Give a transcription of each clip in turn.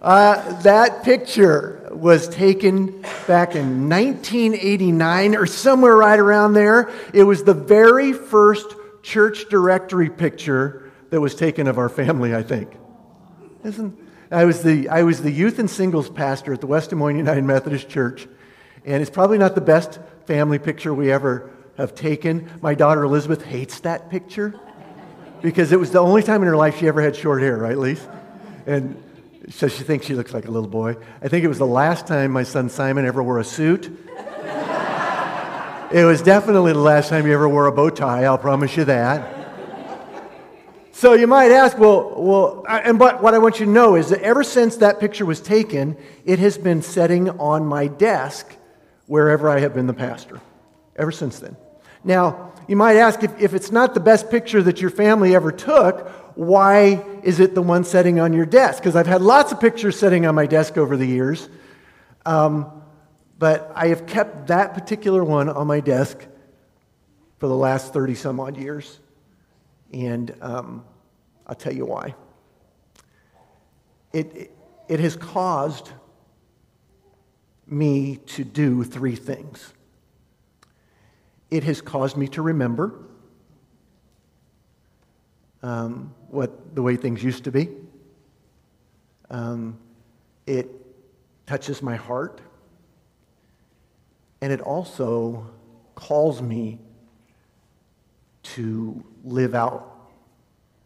Uh, that picture was taken back in 1989 or somewhere right around there. It was the very first church directory picture that was taken of our family, I think. Isn't, I, was the, I was the youth and singles pastor at the West Des Moines United Methodist Church, and it's probably not the best family picture we ever have taken. My daughter Elizabeth hates that picture because it was the only time in her life she ever had short hair, right, Lise? And so she thinks she looks like a little boy. I think it was the last time my son Simon ever wore a suit. it was definitely the last time he ever wore a bow tie, I'll promise you that. So you might ask, well, well, and but what I want you to know is that ever since that picture was taken, it has been sitting on my desk wherever I have been the pastor. Ever since then. Now, you might ask if, if it's not the best picture that your family ever took, why is it the one sitting on your desk? Because I've had lots of pictures sitting on my desk over the years, um, but I have kept that particular one on my desk for the last 30 some odd years. And um, I'll tell you why. It, it, it has caused me to do three things. It has caused me to remember um, what the way things used to be. Um, it touches my heart, and it also calls me to live out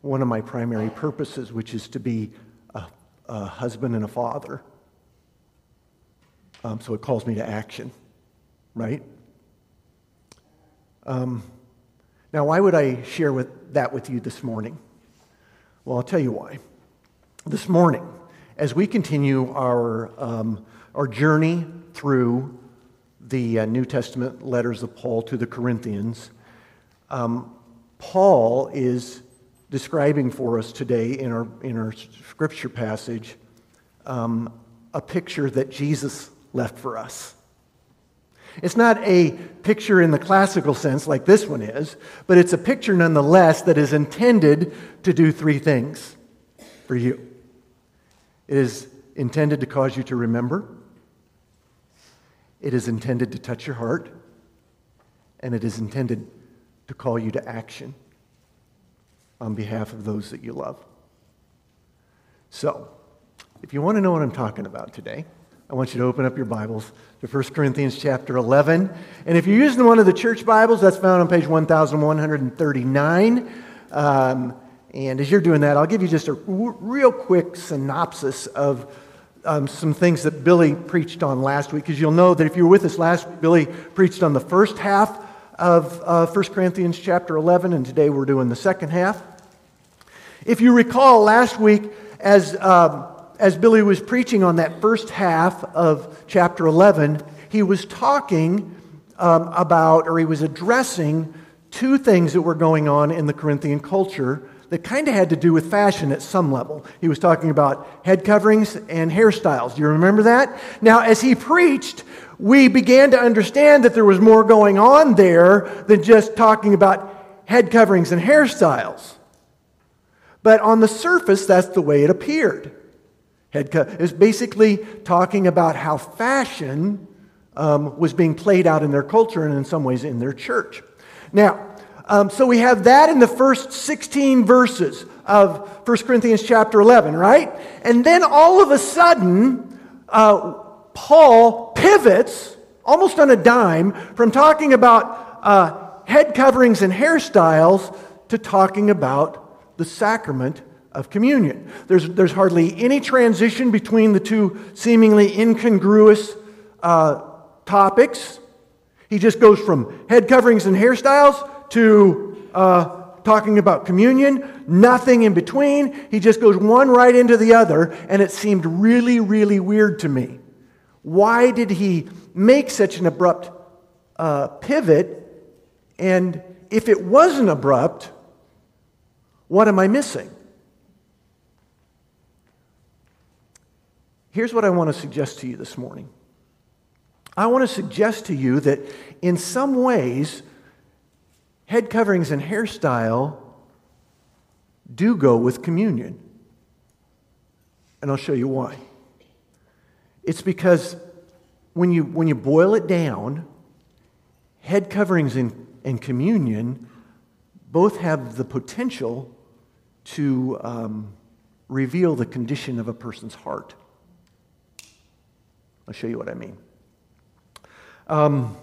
one of my primary purposes, which is to be a, a husband and a father. Um, so it calls me to action, right? Um, now, why would I share with, that with you this morning? Well, I'll tell you why. This morning, as we continue our, um, our journey through the uh, New Testament letters of Paul to the Corinthians, um, Paul is describing for us today in our, in our scripture passage um, a picture that Jesus left for us. It's not a picture in the classical sense like this one is, but it's a picture nonetheless that is intended to do three things for you. It is intended to cause you to remember, it is intended to touch your heart, and it is intended to call you to action on behalf of those that you love. So, if you want to know what I'm talking about today, I want you to open up your Bibles to 1 Corinthians chapter 11. And if you're using one of the church Bibles, that's found on page 1139. Um, and as you're doing that, I'll give you just a r- real quick synopsis of um, some things that Billy preached on last week, because you'll know that if you were with us last week, Billy preached on the first half of uh, 1 Corinthians chapter 11, and today we're doing the second half. If you recall last week, as um, as Billy was preaching on that first half of chapter 11, he was talking um, about, or he was addressing two things that were going on in the Corinthian culture that kind of had to do with fashion at some level. He was talking about head coverings and hairstyles. Do you remember that? Now, as he preached, we began to understand that there was more going on there than just talking about head coverings and hairstyles. But on the surface, that's the way it appeared. Head cut is basically talking about how fashion um, was being played out in their culture and in some ways in their church. Now, um, so we have that in the first 16 verses of 1 Corinthians chapter 11, right? And then all of a sudden, uh, Paul pivots almost on a dime from talking about uh, head coverings and hairstyles to talking about the sacrament of communion. There's, there's hardly any transition between the two seemingly incongruous uh, topics. He just goes from head coverings and hairstyles to uh, talking about communion, nothing in between. He just goes one right into the other, and it seemed really, really weird to me. Why did he make such an abrupt uh, pivot? And if it wasn't abrupt, what am I missing? Here's what I want to suggest to you this morning. I want to suggest to you that in some ways, head coverings and hairstyle do go with communion. And I'll show you why. It's because when you, when you boil it down, head coverings and, and communion both have the potential to um, reveal the condition of a person's heart. I'll show you what I mean. Um,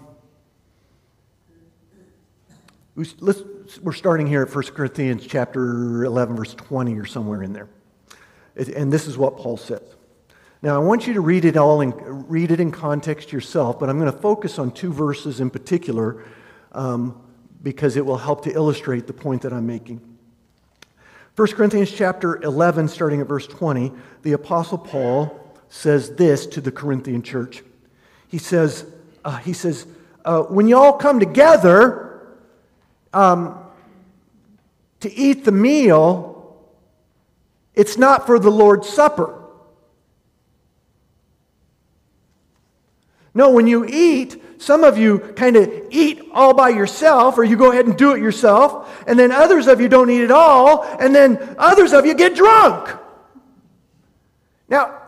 we're starting here at 1 Corinthians chapter 11, verse 20, or somewhere in there. And this is what Paul says. Now, I want you to read it all and read it in context yourself, but I'm going to focus on two verses in particular um, because it will help to illustrate the point that I'm making. 1 Corinthians chapter 11, starting at verse 20, the Apostle Paul says this to the Corinthian church. He says, uh, he says uh, when you all come together um, to eat the meal, it's not for the Lord's Supper. No, when you eat, some of you kind of eat all by yourself, or you go ahead and do it yourself, and then others of you don't eat at all, and then others of you get drunk. Now,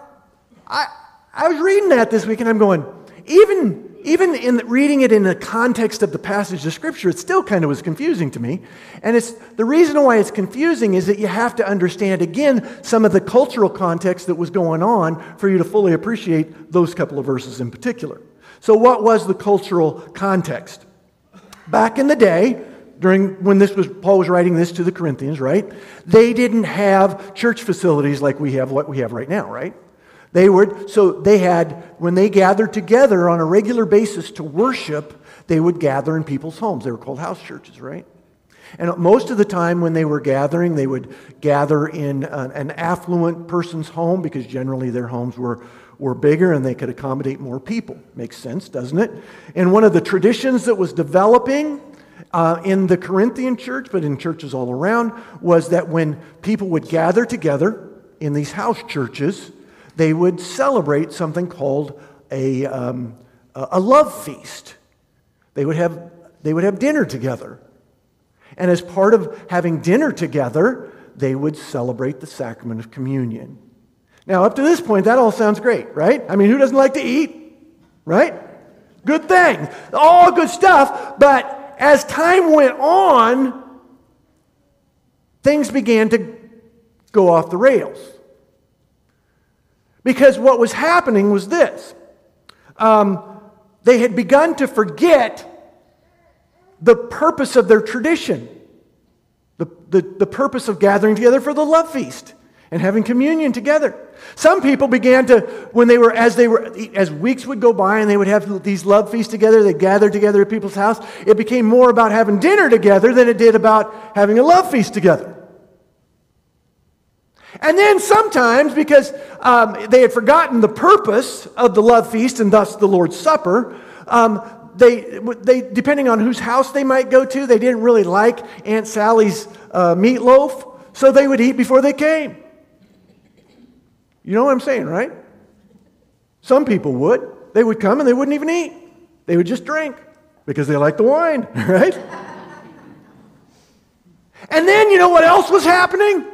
I, I was reading that this week, and I'm going, even even in reading it in the context of the passage of Scripture, it still kind of was confusing to me. And it's, the reason why it's confusing is that you have to understand, again, some of the cultural context that was going on for you to fully appreciate those couple of verses in particular. So, what was the cultural context? Back in the day, during when this was Paul was writing this to the Corinthians, right? They didn't have church facilities like we have what we have right now, right? They would, so they had, when they gathered together on a regular basis to worship, they would gather in people's homes. They were called house churches, right? And most of the time when they were gathering, they would gather in an affluent person's home because generally their homes were, were bigger and they could accommodate more people. Makes sense, doesn't it? And one of the traditions that was developing uh, in the Corinthian church, but in churches all around, was that when people would gather together in these house churches, they would celebrate something called a, um, a love feast. They would, have, they would have dinner together. And as part of having dinner together, they would celebrate the sacrament of communion. Now, up to this point, that all sounds great, right? I mean, who doesn't like to eat, right? Good thing. All good stuff. But as time went on, things began to go off the rails. Because what was happening was this um, they had begun to forget the purpose of their tradition, the, the, the purpose of gathering together for the love feast and having communion together. Some people began to, when they were, as they were, as weeks would go by and they would have these love feasts together, they gathered together at people's house, it became more about having dinner together than it did about having a love feast together. And then sometimes, because um, they had forgotten the purpose of the love feast and thus the Lord's Supper, um, they, they, depending on whose house they might go to, they didn't really like Aunt Sally's uh, meatloaf, so they would eat before they came. You know what I'm saying, right? Some people would. They would come and they wouldn't even eat, they would just drink because they like the wine, right? and then, you know what else was happening?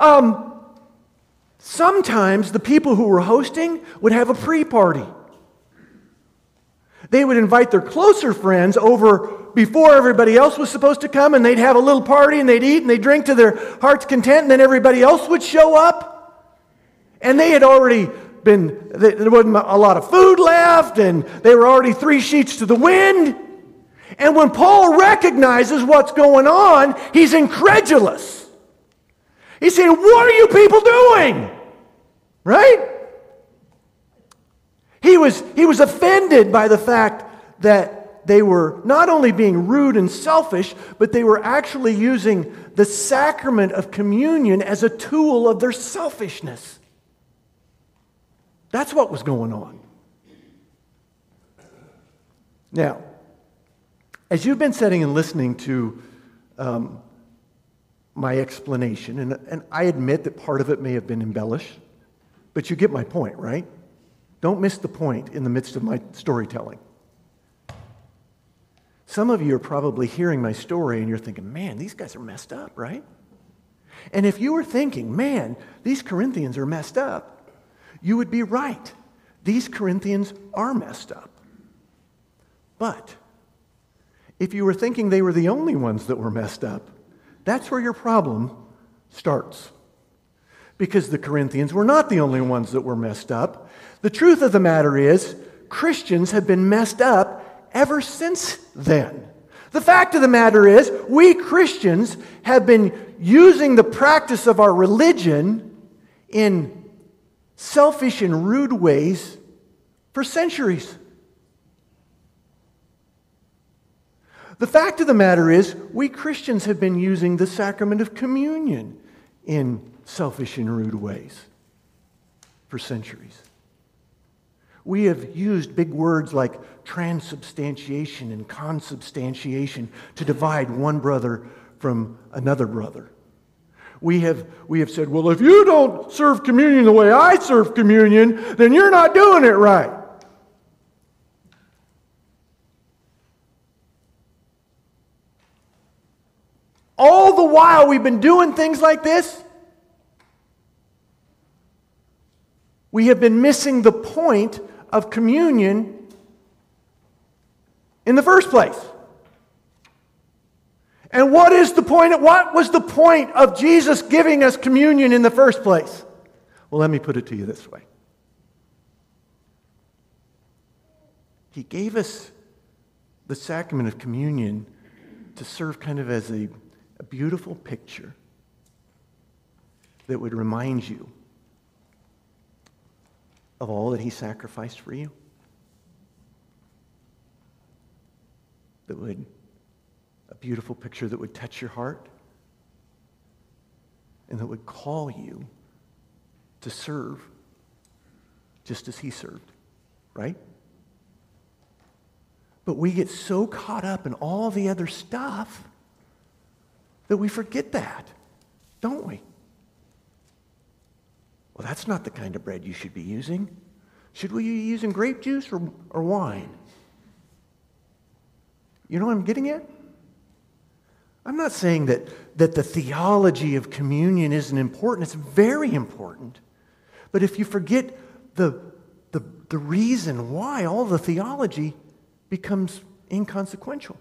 Um, sometimes the people who were hosting would have a pre party. They would invite their closer friends over before everybody else was supposed to come, and they'd have a little party and they'd eat and they'd drink to their heart's content, and then everybody else would show up. And they had already been, there wasn't a lot of food left, and they were already three sheets to the wind. And when Paul recognizes what's going on, he's incredulous. He's saying, What are you people doing? Right? He was, he was offended by the fact that they were not only being rude and selfish, but they were actually using the sacrament of communion as a tool of their selfishness. That's what was going on. Now, as you've been sitting and listening to um, my explanation, and, and I admit that part of it may have been embellished, but you get my point, right? Don't miss the point in the midst of my storytelling. Some of you are probably hearing my story and you're thinking, man, these guys are messed up, right? And if you were thinking, man, these Corinthians are messed up, you would be right. These Corinthians are messed up. But if you were thinking they were the only ones that were messed up, that's where your problem starts. Because the Corinthians were not the only ones that were messed up. The truth of the matter is, Christians have been messed up ever since then. The fact of the matter is, we Christians have been using the practice of our religion in selfish and rude ways for centuries. The fact of the matter is, we Christians have been using the sacrament of communion in selfish and rude ways for centuries. We have used big words like transubstantiation and consubstantiation to divide one brother from another brother. We have, we have said, well, if you don't serve communion the way I serve communion, then you're not doing it right. All the while we've been doing things like this, we have been missing the point of communion in the first place. And what is the point? What was the point of Jesus giving us communion in the first place? Well, let me put it to you this way He gave us the sacrament of communion to serve kind of as a, a beautiful picture that would remind you of all that He sacrificed for you? That would, a beautiful picture that would touch your heart and that would call you to serve just as He served, right? But we get so caught up in all the other stuff that we forget that, don't we? Well, that's not the kind of bread you should be using. Should we be using grape juice or, or wine? You know what I'm getting at? I'm not saying that, that the theology of communion isn't important. It's very important. But if you forget the, the, the reason why, all the theology becomes inconsequential.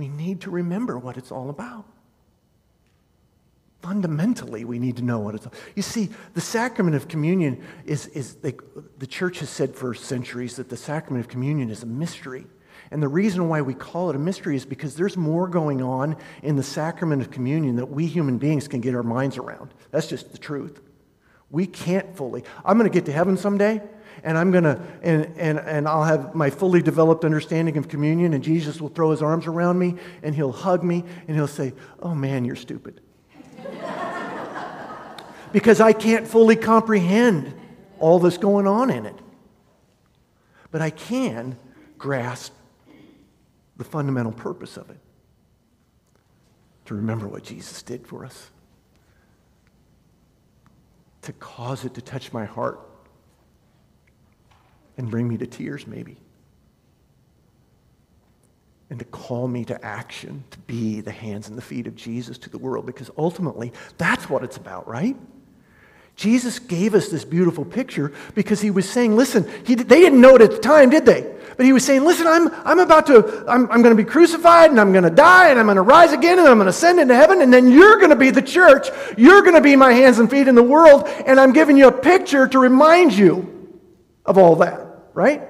We need to remember what it's all about. Fundamentally, we need to know what it's. All You see, the sacrament of communion is, is they, the church has said for centuries that the sacrament of communion is a mystery. And the reason why we call it a mystery is because there's more going on in the sacrament of communion that we human beings can get our minds around. That's just the truth. We can't fully. I'm going to get to heaven someday, and I'm going to, and, and, and I'll have my fully developed understanding of communion, and Jesus will throw his arms around me, and he'll hug me, and he'll say, Oh man, you're stupid. Because I can't fully comprehend all that's going on in it. But I can grasp the fundamental purpose of it. To remember what Jesus did for us, to cause it to touch my heart and bring me to tears, maybe. And to call me to action, to be the hands and the feet of Jesus to the world, because ultimately that's what it's about, right? Jesus gave us this beautiful picture because he was saying, listen, he, they didn't know it at the time, did they? But he was saying, listen, I'm, I'm about to, I'm, I'm going to be crucified and I'm going to die and I'm going to rise again and I'm going to ascend into heaven and then you're going to be the church. You're going to be my hands and feet in the world and I'm giving you a picture to remind you of all that, right?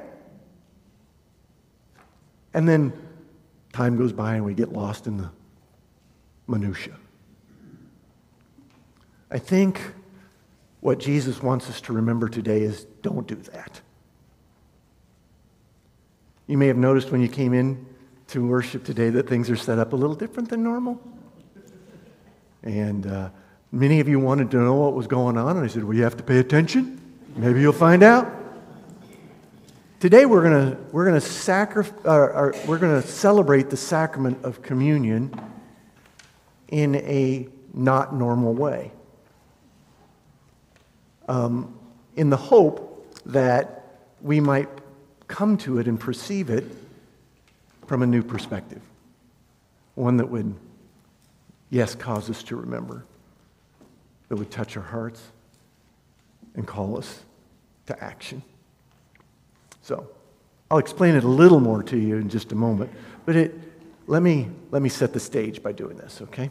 And then time goes by and we get lost in the minutia. I think what Jesus wants us to remember today is don't do that. You may have noticed when you came in to worship today that things are set up a little different than normal. And uh, many of you wanted to know what was going on, and I said, Well, you have to pay attention. Maybe you'll find out. Today we're going we're gonna sacri- uh, we're going to celebrate the sacrament of communion in a not normal way um, in the hope that we might come to it and perceive it from a new perspective, one that would yes, cause us to remember, that would touch our hearts and call us to action. So, I'll explain it a little more to you in just a moment, but it, let, me, let me set the stage by doing this, okay?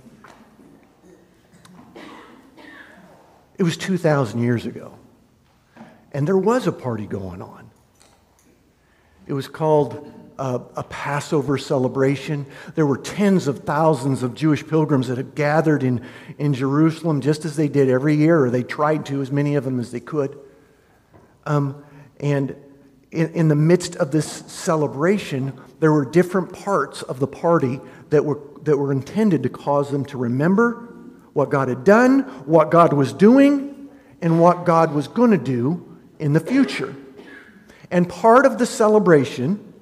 It was 2,000 years ago, and there was a party going on. It was called a, a, Passover celebration. There were tens of thousands of Jewish pilgrims that had gathered in, in Jerusalem just as they did every year, or they tried to, as many of them as they could. Um, and in, in the midst of this celebration, there were different parts of the party that were, that were intended to cause them to remember what God had done, what God was doing, and what God was going to do in the future. And part of the celebration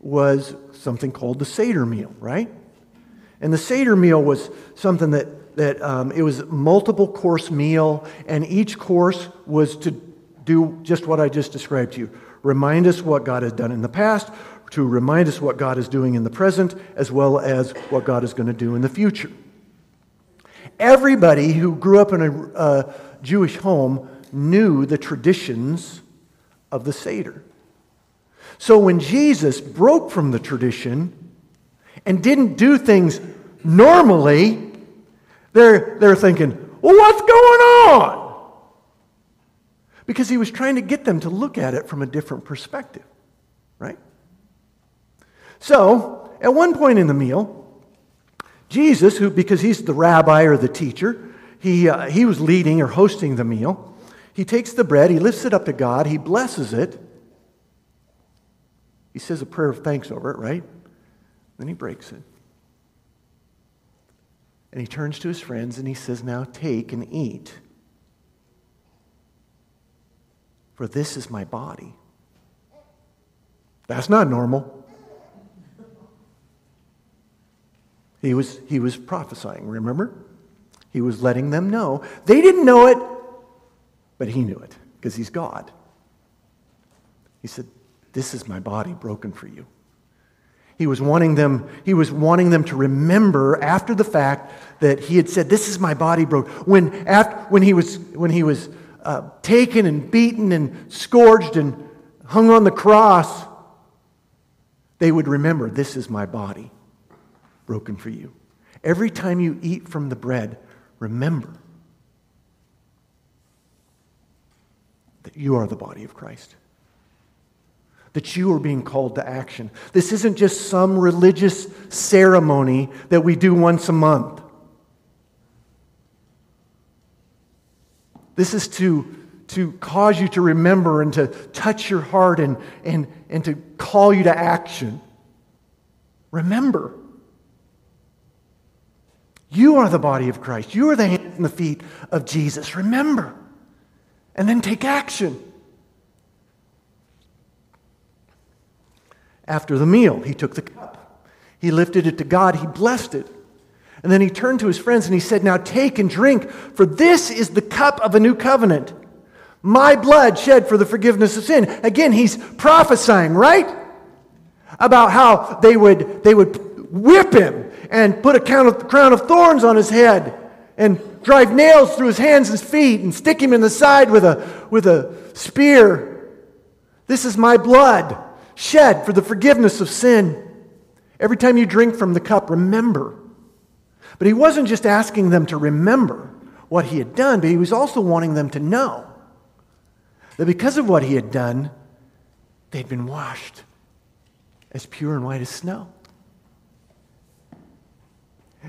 was something called the Seder meal, right? And the Seder meal was something that, that um, it was multiple course meal, and each course was to do just what I just described to you. Remind us what God has done in the past, to remind us what God is doing in the present, as well as what God is going to do in the future. Everybody who grew up in a uh, Jewish home knew the traditions of the Seder. So when Jesus broke from the tradition and didn't do things normally, they're, they're thinking, well, what's going on? Because he was trying to get them to look at it from a different perspective, right? So, at one point in the meal, Jesus, who, because he's the rabbi or the teacher, he, uh, he was leading or hosting the meal. He takes the bread, he lifts it up to God, he blesses it, he says a prayer of thanks over it, right? Then he breaks it. And he turns to his friends and he says, Now take and eat. For this is my body. That's not normal. He was, he was prophesying, remember? He was letting them know. They didn't know it, but he knew it because he's God. He said, this is my body broken for you. He was wanting them, he was wanting them to remember after the fact that he had said, This is my body broken. When, after, when he was, when he was uh, taken and beaten and scourged and hung on the cross, they would remember, This is my body broken for you. Every time you eat from the bread, remember that you are the body of Christ that you are being called to action. This isn't just some religious ceremony that we do once a month. This is to, to cause you to remember and to touch your heart and, and, and to call you to action. Remember. You are the body of Christ. You are the hands and the feet of Jesus. Remember. And then take action. After the meal, he took the cup. He lifted it to God. He blessed it. And then he turned to his friends and he said, Now take and drink, for this is the cup of a new covenant. My blood shed for the forgiveness of sin. Again, he's prophesying, right? About how they would, they would whip him and put a crown of thorns on his head and drive nails through his hands and feet and stick him in the side with a, with a spear. This is my blood shed for the forgiveness of sin. Every time you drink from the cup, remember. But he wasn't just asking them to remember what he had done, but he was also wanting them to know that because of what he had done, they'd been washed as pure and white as snow.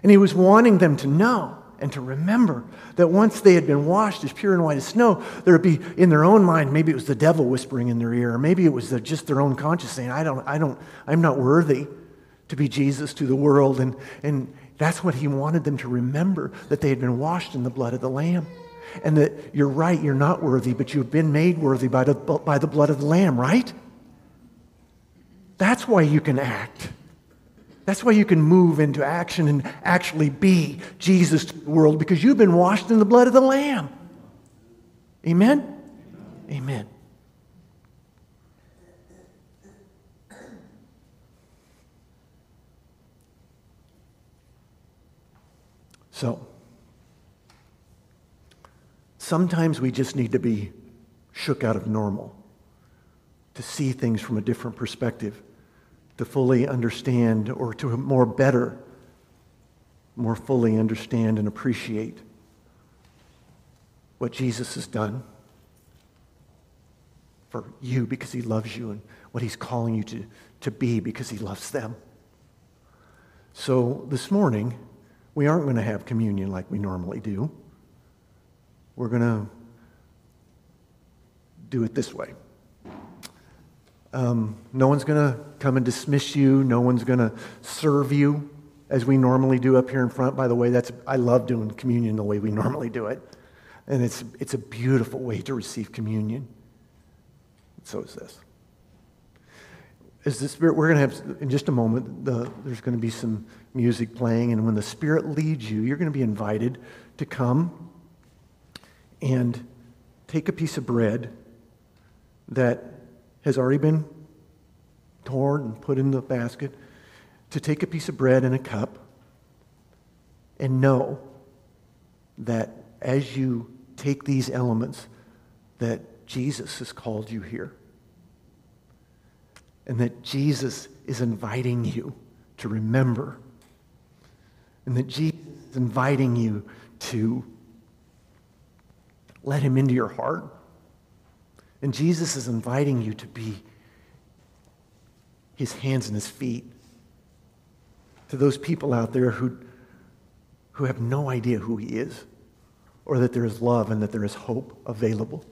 And he was wanting them to know and to remember that once they had been washed as pure and white as snow, there would be in their own mind, maybe it was the devil whispering in their ear, or maybe it was the, just their own conscience saying, I don't, I don't, I'm not worthy to be Jesus to the world. And, and that's what he wanted them to remember, that they had been washed in the blood of the Lamb. And that you're right, you're not worthy, but you've been made worthy by the, by the blood of the Lamb, right? That's why you can act. That's why you can move into action and actually be Jesus to the world because you've been washed in the blood of the Lamb. Amen? Amen. So, sometimes we just need to be shook out of normal, to see things from a different perspective, to fully understand or to more better, more fully understand and appreciate what Jesus has done for you because he loves you and what he's calling you to, to be because he loves them. So this morning, we aren't going to have communion like we normally do. We're going to do it this way. Um, no one's going to come and dismiss you. No one's going to serve you as we normally do up here in front. By the way, that's I love doing communion the way we normally do it, and it's it's a beautiful way to receive communion. So is this. As the Spirit, we're going to have in just a moment. The, there's going to be some music playing, and when the Spirit leads you, you're going to be invited to come and take a piece of bread that has already been torn and put in the basket, to take a piece of bread and a cup and know that as you take these elements, that Jesus has called you here. And that Jesus is inviting you to remember. And that Jesus is inviting you to let him into your heart and Jesus is inviting you to be his hands and his feet to those people out there who, who have no idea who he is or that there is love and that there is hope available.